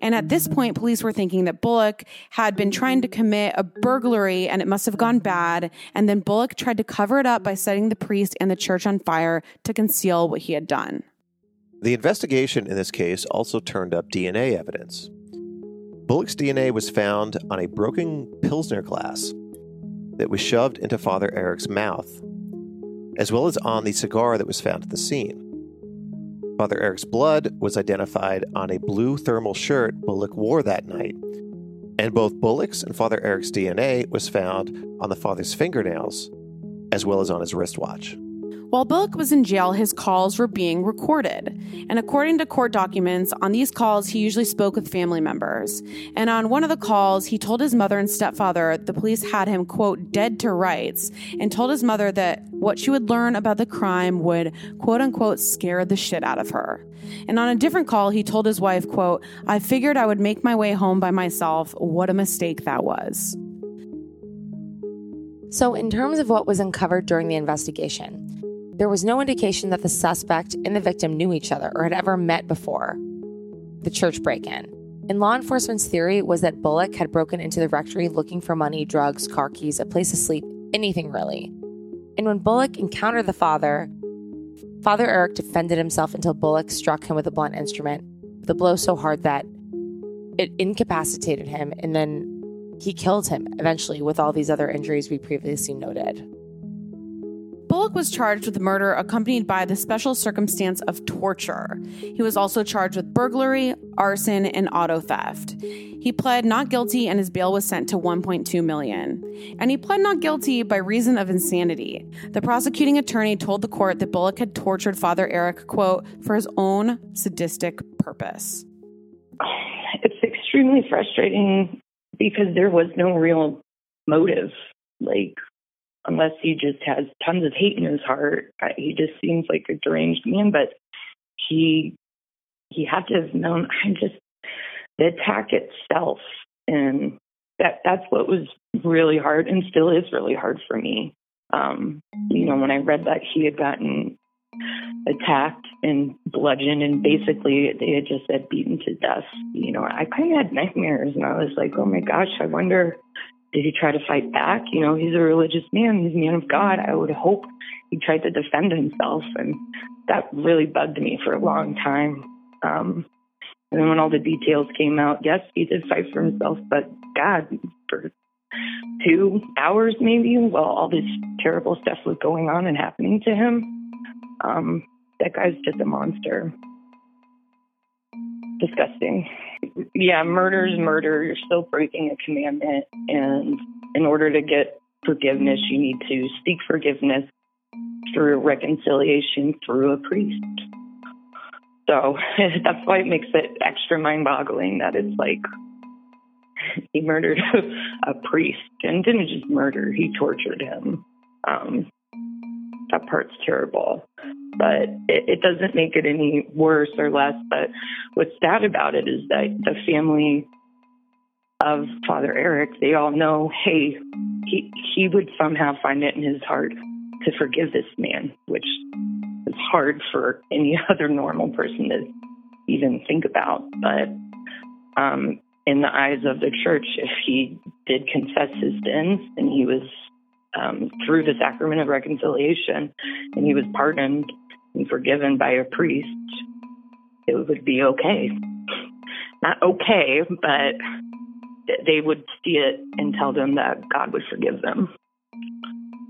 And at this point, police were thinking that Bullock had been trying to commit a burglary and it must have gone bad. And then Bullock tried to cover it up by setting the priest and the church on fire to conceal what he had done. The investigation in this case also turned up DNA evidence. Bullock's DNA was found on a broken Pilsner glass that was shoved into Father Eric's mouth, as well as on the cigar that was found at the scene. Father Eric's blood was identified on a blue thermal shirt Bullock wore that night, and both Bullock's and Father Eric's DNA was found on the father's fingernails, as well as on his wristwatch. While Bullock was in jail, his calls were being recorded. And according to court documents, on these calls, he usually spoke with family members. And on one of the calls, he told his mother and stepfather the police had him, quote, dead to rights, and told his mother that what she would learn about the crime would, quote unquote, scare the shit out of her. And on a different call, he told his wife, quote, I figured I would make my way home by myself. What a mistake that was. So, in terms of what was uncovered during the investigation, there was no indication that the suspect and the victim knew each other or had ever met before the church break in. And law enforcement's theory was that Bullock had broken into the rectory looking for money, drugs, car keys, a place to sleep, anything really. And when Bullock encountered the father, Father Eric defended himself until Bullock struck him with a blunt instrument, the blow so hard that it incapacitated him, and then he killed him eventually with all these other injuries we previously noted. Bullock was charged with murder accompanied by the special circumstance of torture. He was also charged with burglary, arson, and auto theft. He pled not guilty and his bail was sent to 1.2 million. And he pled not guilty by reason of insanity. The prosecuting attorney told the court that Bullock had tortured Father Eric, quote, for his own sadistic purpose. It's extremely frustrating because there was no real motive. Like unless he just has tons of hate in his heart. He just seems like a deranged man, but he he had to have known. I just the attack itself, and that that's what was really hard, and still is really hard for me. Um, you know, when I read that he had gotten attacked and bludgeoned and basically they had just said beaten to death. You know, I kind of had nightmares and I was like, oh my gosh, I wonder did he try to fight back? You know, he's a religious man, he's a man of God. I would hope he tried to defend himself. And that really bugged me for a long time. Um, and then when all the details came out, yes, he did fight for himself, but God, for two hours maybe, while all this terrible stuff was going on and happening to him, um, that guy's just a monster. Disgusting yeah, murder is murder. You're still breaking a commandment. And in order to get forgiveness, you need to seek forgiveness through reconciliation through a priest. So that's why it makes it extra mind boggling that it's like he murdered a priest and didn't just murder, he tortured him. Um, that part's terrible but it, it doesn't make it any worse or less. But what's sad about it is that the family of Father Eric, they all know, hey, he he would somehow find it in his heart to forgive this man, which is hard for any other normal person to even think about. But um, in the eyes of the church, if he did confess his sins and he was um, through the sacrament of reconciliation and he was pardoned and forgiven by a priest, it would be okay. Not okay, but they would see it and tell them that God would forgive them.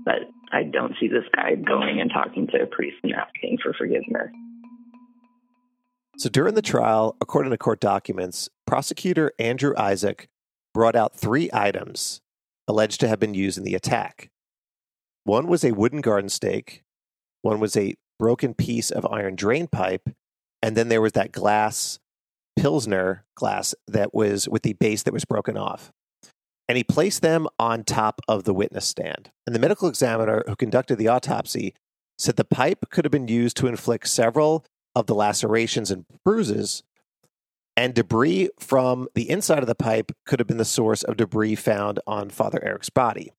But I don't see this guy going and talking to a priest and asking for forgiveness. So during the trial, according to court documents, prosecutor Andrew Isaac brought out three items alleged to have been used in the attack. One was a wooden garden stake, one was a broken piece of iron drain pipe, and then there was that glass Pilsner glass that was with the base that was broken off. And he placed them on top of the witness stand. And the medical examiner who conducted the autopsy said the pipe could have been used to inflict several of the lacerations and bruises, and debris from the inside of the pipe could have been the source of debris found on Father Eric's body.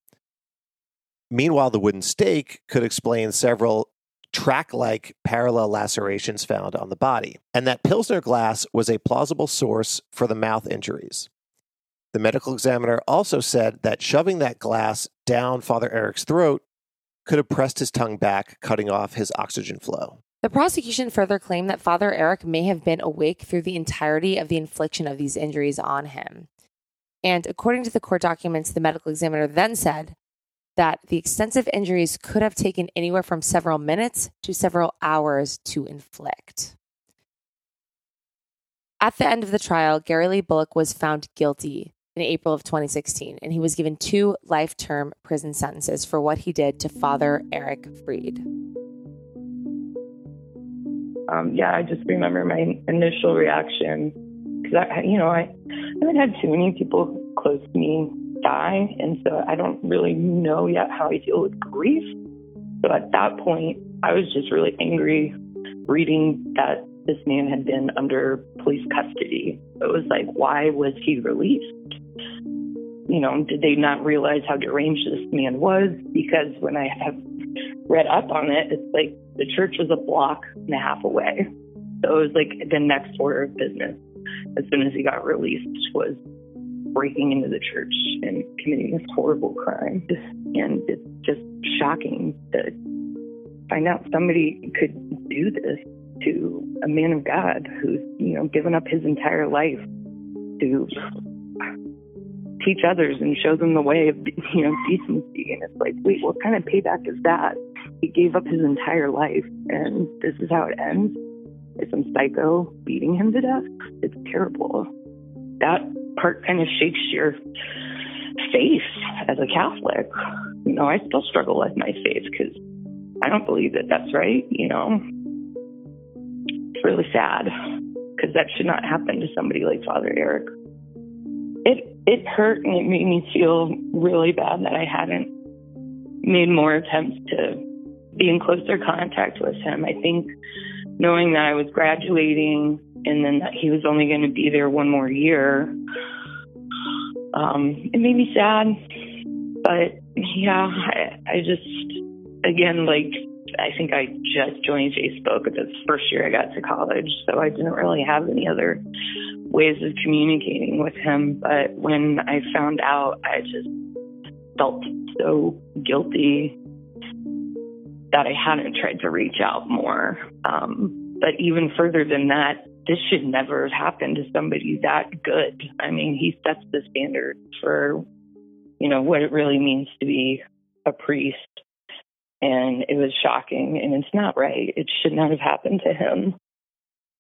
Meanwhile, the wooden stake could explain several track like parallel lacerations found on the body, and that Pilsner glass was a plausible source for the mouth injuries. The medical examiner also said that shoving that glass down Father Eric's throat could have pressed his tongue back, cutting off his oxygen flow. The prosecution further claimed that Father Eric may have been awake through the entirety of the infliction of these injuries on him. And according to the court documents, the medical examiner then said that the extensive injuries could have taken anywhere from several minutes to several hours to inflict. At the end of the trial, Gary Lee Bullock was found guilty in April of 2016, and he was given two life term prison sentences for what he did to Father Eric Freed. um, yeah, I just remember my initial reaction because I, you know, I haven't had too many people close to me die, and so I don't really know yet how I deal with grief. So at that point, I was just really angry reading that this man had been under police custody. It was like, why was he released? You know, did they not realize how deranged this man was? Because when I have read up on it, it's like the church was a block and a half away. So it was like the next order of business. As soon as he got released, was breaking into the church and committing this horrible crime. And it's just shocking to find out somebody could do this to a man of God who's, you know, given up his entire life to teach others and show them the way of, you know, decency. And it's like, wait, what kind of payback is that? He gave up his entire life, and this is how it ends. It's some psycho beating him to death. It's terrible. That part kind of shakes your faith as a Catholic. You know, I still struggle with my faith because I don't believe that that's right. You know, it's really sad because that should not happen to somebody like Father Eric. It it hurt and it made me feel really bad that I hadn't made more attempts to be in closer contact with him. I think knowing that I was graduating and then that he was only going to be there one more year, um, it made me sad. But yeah, I, I just, again, like, I think I just joined Facebook the first year I got to college, so I didn't really have any other ways of communicating with him. But when I found out, I just felt so guilty that I hadn't tried to reach out more. Um, but even further than that, this should never have happened to somebody that good. I mean, he sets the standard for, you know, what it really means to be a priest. And it was shocking and it's not right. It should not have happened to him.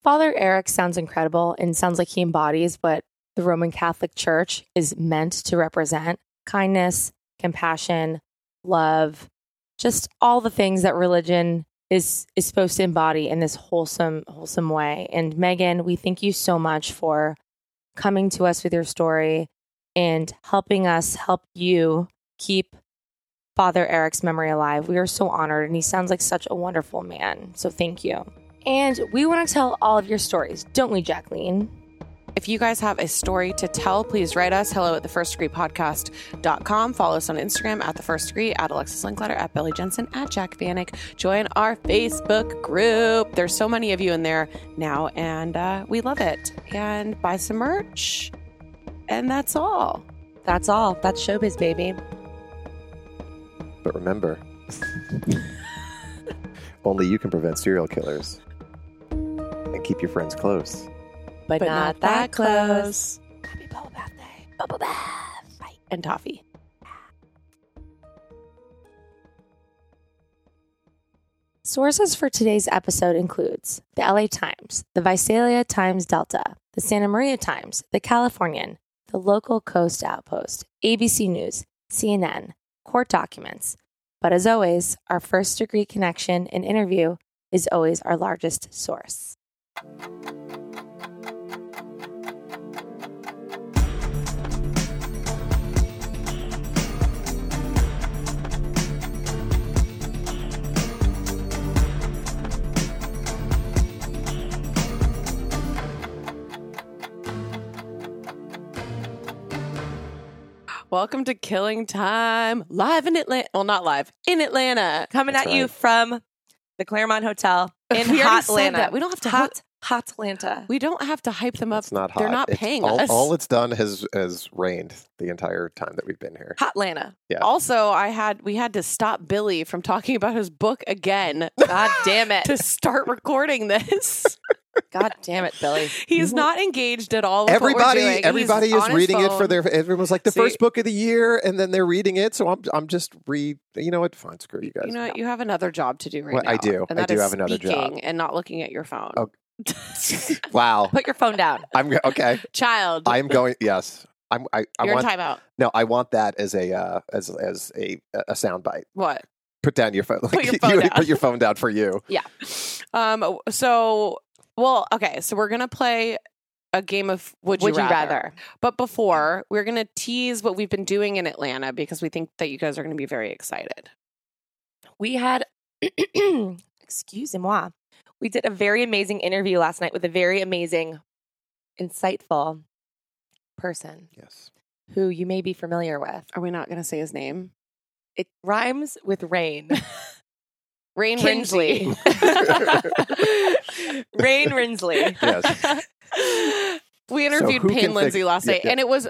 Father Eric sounds incredible and sounds like he embodies what the Roman Catholic Church is meant to represent kindness, compassion, love, just all the things that religion is is supposed to embody in this wholesome wholesome way. And Megan, we thank you so much for coming to us with your story and helping us help you keep Father Eric's memory alive. We are so honored and he sounds like such a wonderful man. So thank you. And we want to tell all of your stories, don't we, Jacqueline? If you guys have a story to tell, please write us hello at the first degree podcast.com. Follow us on Instagram at the first degree, at Alexis Linkletter, at Billy Jensen, at Jac Vanek. Join our Facebook group. There's so many of you in there now, and uh, we love it. And buy some merch. And that's all. That's all. That's showbiz, baby. But remember, only you can prevent serial killers and keep your friends close. But, But not, not that that close. Happy Bubble Bath Day. Bubble Bath. Bye. And toffee. Sources for today's episode includes the LA Times, the Visalia Times Delta, the Santa Maria Times, the Californian, the Lost Coast Outpost, ABC News, CNN, court documents. But as always, our first degree connection and interview is always our largest source. Welcome to Killing Time, live in Atlanta. Well, not live, in Atlanta. Coming That's at you from the Clermont Hotel in We hot Atlanta. that. We don't have to hot, hot Atlanta. We don't have to hype them up. It's not hot. They're not It's- paying all, us. all it's done has has rained the entire time that we've been here. Hot Atlanta. Yeah. Also, I had we had to stop Billy from talking about his book again. God damn it. to start recording this. God damn it, Billy. He's not engaged at all with what we're Everybody. He's everybody is on his reading it for their. Everyone's like the See- first book of the year, and then they're reading it. So I'm, I'm just read. You know what? Fine, screw you guys. You know what? You have another job to do right Well, now. I do. And I do is have another job. And not looking at your phone. Oh. wow. Put your phone down. I'm okay. Child. I'm going. Yes. I'm. I, I You're in want. timeout. No, I want that as a uh, as as a a sound bite. What? Put down your phone. Put your phone would down. Put your phone down for you. Yeah. Um. So, well, okay. So we're gonna play a game of Would You, Would you rather. rather? But before, we're gonna tease what we've been doing in Atlanta because we think that you guys are gonna be very excited. We had, excuse moi, we did a very amazing interview last night with a very amazing, insightful person. Yes. Who you may be familiar with. Are we not gonna say his name? It rhymes with rain. Rain Kinsey. Rinsley. Rain Rinsley. Yes. we interviewed who Payne can Lindsey think- last yeah, night, yeah. and it was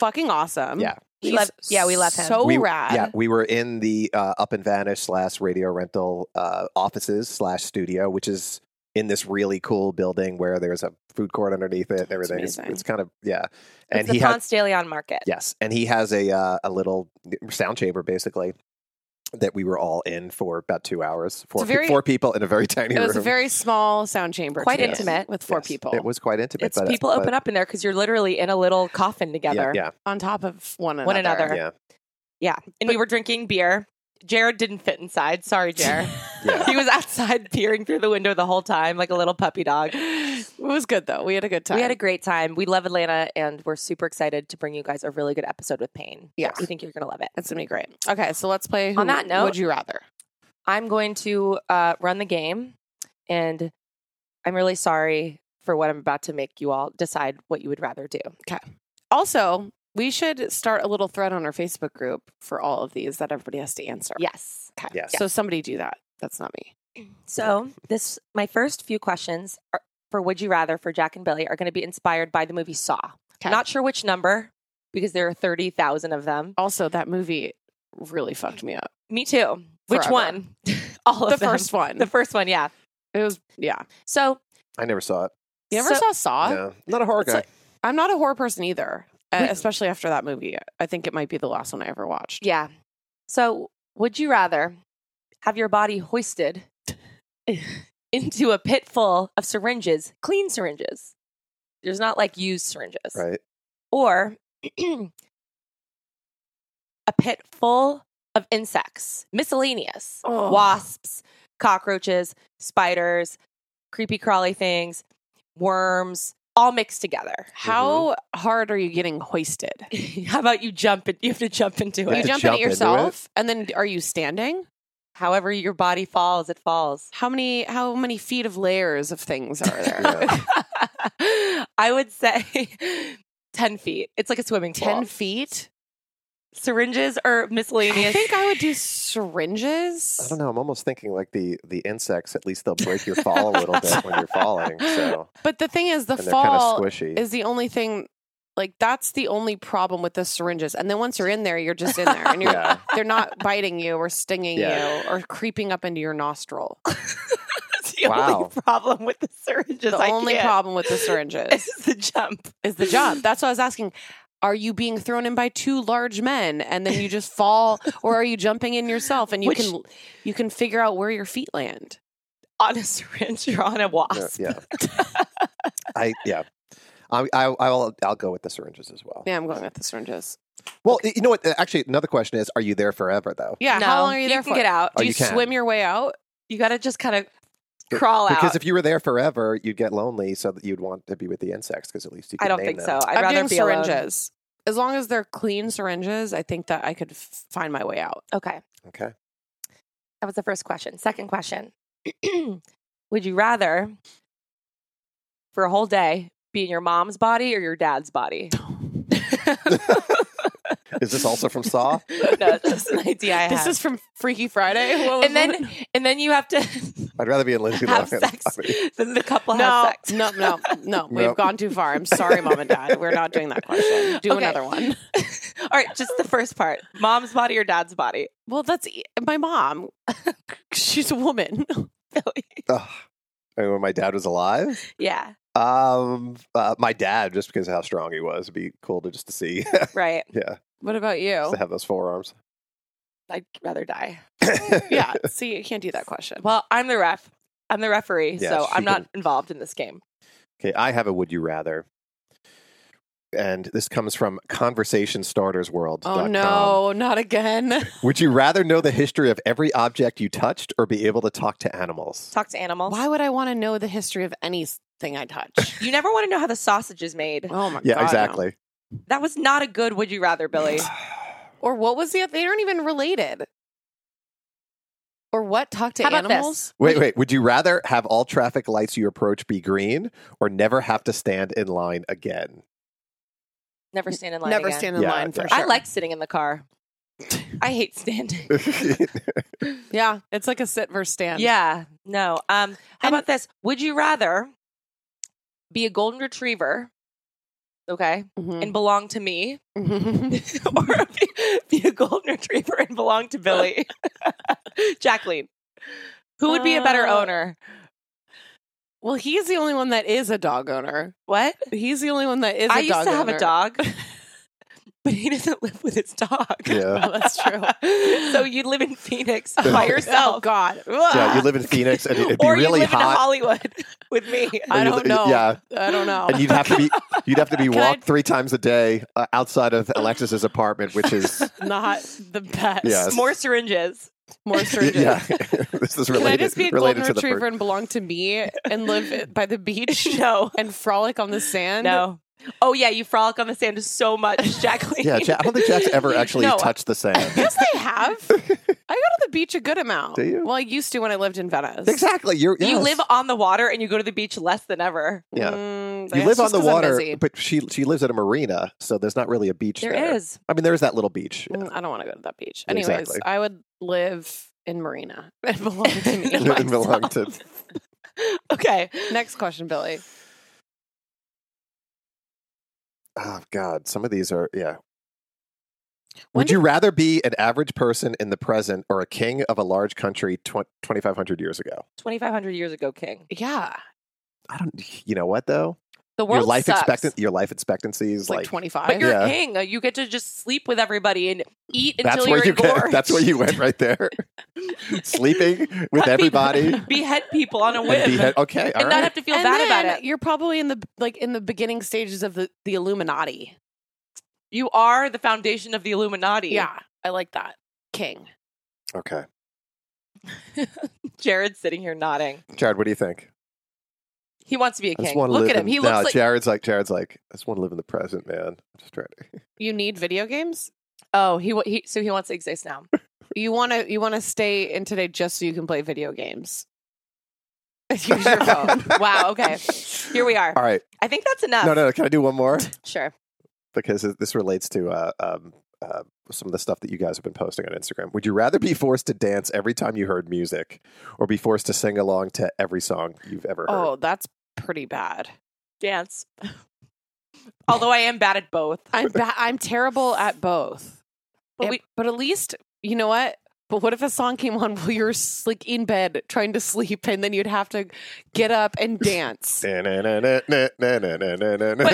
fucking awesome. Yeah. We He's love- yeah, we love him. So we, rad. Yeah, we were in the uh, Up and Vanish slash Radio Rental uh, offices slash studio, which is in this really cool building where there's a food court underneath it and everything. It's, it's kind of yeah, It's and the he had Ponce de Leon Market. yes, and he has a uh, a little sound chamber basically that we were all in for about two hours. Four, It's a very- four people in a very tiny room. It room. was a very small sound chamber, Quite too, intimate. with four people. it was quite intimate. It's but, people but- open up in there because you're literally in a little coffin together. Yeah, on top of one another. One another. yeah, Yeah. And we were drinking beer. Jared didn't fit inside. Sorry, Jared. yeah. he was outside peering through the window the whole time like a little puppy dog. It was good though. We had a good time. We had a great time. We love Atlanta and we're super excited to bring you guys a really good episode with Payne. Yeah. We think you're going to love it. It's gonna be great. Okay, so let's play. Who, On that note- would you rather? I'm going to uh, run the game and I'm really sorry for what I'm about to make you all decide what you would rather do. Okay. Also, we should start a little thread on our Facebook group for all of these that everybody has to answer. Yes. Okay. Yes. So somebody do that. That's not me. So, this my first few questions are, for Would You Rather for Jac and Billy are going to be inspired by the movie Saw. Okay. Not sure which number because there are 30,000 of them. Also, that movie really fucked me up. Me too. Which one? All of The them. first one. The first one, yeah. It was yeah. So, I never saw it. You ever So- saw Saw? No, not a horror It's guy. like- I'm not a horror person either, uh, Wait. especially after that movie. I think it might be the last one I ever watched. yeah. So, would you rather have your body hoisted into a pit full of syringes, clean syringes? There's not like used syringes. right. or a pit full of insects, miscellaneous, Oh. wasps, cockroaches, spiders, creepy crawly things, worms, all mixed together. How mm-hmm. hard are you getting hoisted? How about you jump it? You have to jump into You You it. to jump, jump in it into yourself, and then are you standing? However, your body falls, it falls. How many how many feet of layers of things are there? I would say 10 feet. It's like a swimming pool. Ten feet. Syringes or miscellaneous? I think I would do syringes. I don't know. I'm almost thinking like the the insects. At least they'll break your fall a little bit when you're falling. So But the thing is, the and they're kind of fall squishy. is the only thing. Like that's the only problem with the syringes. And then once you're in there, you're just in there, and you're Yeah. they're not biting you or stinging Yeah. you or creeping up into your nostril. The Wow. only problem with the syringes. The I only can't. problem with the syringes is the jump. is the jump. That's what I was asking. Are you being thrown in by two large men and then you just fall, or are you jumping in yourself and you Which- can you can figure out where your feet land? on a syringe or on a Yeah, wasp. yeah. I yeah. I, I I'll I'll go with the syringes as well. Yeah, I'm going with the syringes. Well, you know what? Uh, actually, another question is: Are you there forever though? Yeah, No, how long are you you there can for? get out. Oh, Do Oh, you, you swim your way out? You got to just kind of crawl Because out. Because if you were there forever, you'd get lonely, so that you'd want to be with the insects because at least you. Could I don't name think them. so. I'd I'm rather doing be alone. syringes. As long as they're clean syringes, I think that I could f- find my way out. Okay, Okay. that was the first question. Second question: Would you rather, for a whole day, be in your mom's body or your dad's body? Is this also from Saw? no, that's just an idea I This have. is from Freaky Friday. What was and then and then you have to I'd rather be in Lindsay have Lohan's sex. body. Then the couple no, has sex. no, no, no. We've Nope. gone too far. I'm sorry, mom and dad. We're not doing that question. Do Okay. another one. All right, just the first part: mom's body or dad's body. Well, that's e- my mom. She's a woman. Ugh. I mean, when my dad was alive, Yeah, um, uh, my dad, just because of how strong he was, it'd be cool to just to see. right. yeah, What about you? to have those forearms. I'd rather die. yeah. See, you can't do that question. Well, I'm the ref. I'm the referee, Yeah, so she I'm not can- involved in this game. Okay, I have a would you rather. and this comes from conversationstartersworld.com. Oh no, not again. Would you rather know the history of every object you touched or be able to talk to animals? Talk to animals. Why would I want to know the history of anything I touch? You never want to know how the sausage is made. Oh my Yeah, god. no. exactly. That was not a good would you rather, Billy. Or what was the? They aren't even related. Or what? Talk to How about this? animals. Wait, wait. Would you rather have all traffic lights you approach be green or never have to stand in line again? Never stand in line. Never again. stand in Yeah, line for sure. I like sitting in the car. I hate standing. Yeah, it's like a sit versus stand. Yeah, no. Um, how about this? Would you rather be a golden retriever, okay, Mhm. and belong to me, Mhm. or be, be a golden retriever and belong to Billy? Jacqueline, who would be a better Uh, owner? Well, he's the only one that is a dog owner. What? He's the only one that is. I a used dog to have a dog, but he doesn't live with his dog. Yeah. Oh, that's true. so you live in Phoenix by yourself. Oh God. yeah, you live in Phoenix and it'd be or really you live in hot. Hollywood with me. I you don't know. yeah. I don't know. And you'd have to be you'd have to be Can I- walked three times a day uh, outside of Alexis's apartment, which is Not the best. Yes. More syringes. More surgeons. yeah. this is Can I just be a related golden to the retriever first. and belong to me and live by the beach? No. And frolic on the sand? No. Oh yeah, you frolic on the sand so much, Jacqueline. Yeah, Jac, I don't think Jac's ever actually No. touched the sand. Yes, I have. I go to the beach a good amount. Do you? Well, I used to when I lived in Venice. Exactly. You're You live on the water and you go to the beach less than ever. Yeah. Mm, You live on the water, but she she lives at a marina, so there's not really a beach There there. is. I mean, there's that little beach. Mm, I don't want to go to that beach. Anyways, exactly. I would live in Marina. It belong to me. It belonged to- Okay. Next question, Billy. Oh God, some of these are yeah. When Would you rather be an average person in the present or a king of a large country tw- 2,500 years ago? Twenty five hundred years ago, King. Yeah. I don't. You know what though? The world your life sucks. expectancy. Your life expectancy is It's like, like 25. But you're Yeah. a king. Uh, You get to just sleep with everybody and eat until that's you're where you get, That's where you went right there. Sleeping with everybody. Behead people on a whim. and be okay, all and not have to feel And bad about it. You're probably in the like in the beginning stages of the, the Illuminati. You are the foundation of the Illuminati. Yeah, I like that. King. Okay, Jared's sitting here nodding. Jared, what do you think? He wants to be a I just king. want to Look at him. in- He no, looks like Jared's like Jared's like I just want to live in the present, man. I'm just trying to. You need video games? Oh, he, he so he wants to exist now. You want to you want to stay in today just so you can play video games. Use your phone. wow. Okay. Here we are. All right. I think that's enough. No, no, no. Can I do one more? Sure. because this relates to uh, um, uh, some of the stuff that you guys have been posting on Instagram. Would you rather be forced to dance every time you heard music, or be forced to sing along to every song you've ever heard? Oh, that's pretty bad. Dance. Although I am bad at both. I'm ba- I'm terrible at both. But we- but at least you know what. But what if a song came on while you're like in bed trying to sleep, and then you'd have to get up and dance? but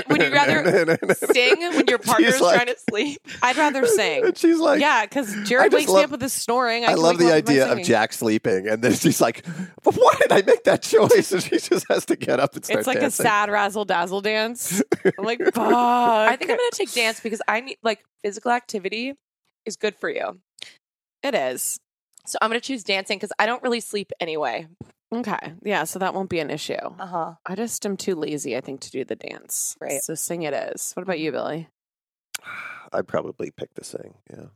would you rather Sing when your partner's like- trying to sleep. I'd rather sing. And she's like, yeah, because I Jared just wakes me up with his snoring. I, I love the up with my idea of. Jac sleeping, and then she's like, "But why did I make that choice?" And she just has to get up and start dancing. It's like dancing. a sad razzle dazzle dance. I'm like, fuck. I think I'm gonna take dance because I need like physical activity is good for you. It is. So I'm gonna choose dancing because I don't really sleep anyway. Okay. Yeah, so that won't be an issue. Uh huh. I just am too lazy, I think, to do the dance. Right. So sing it is. What about you, Billy? I'd probably pick the sing. Yeah,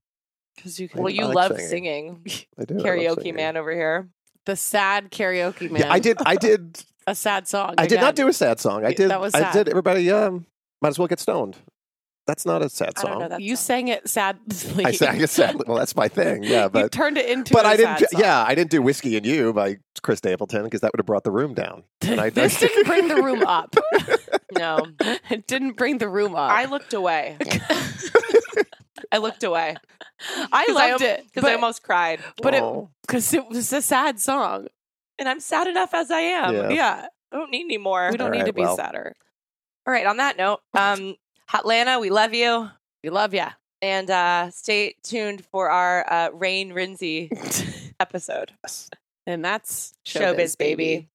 Because you can. Well, I you like love singing. singing. I do. I love Karaoke singing. man over here. the sad karaoke man. Yeah, I did. I did. a sad song. I did not do a sad song. I did. that was I did. Everybody, um, might as well get stoned. That's not a sad I song. don't know. You song. sang it sadly. I sang it sadly. Well, that's my thing. Yeah, you but turned it into. but a I didn't. sad song. Yeah, I didn't do "Whiskey and You" by Chris Stapleton because that would have brought the room down. And I, this didn't bring the room up. No, it didn't bring the room up. I looked away. I looked away. I loved it, because I almost cried. but it Oh. because it was a sad song. And I'm sad enough as I am. Yeah. Yeah, I don't need any more. we don't All need right, to be well. sadder. All right. On that note, um, Hotlanta, we love you, We love ya. and uh, stay tuned for our uh, Rain Rinsey episode. And that's Showbiz, baby.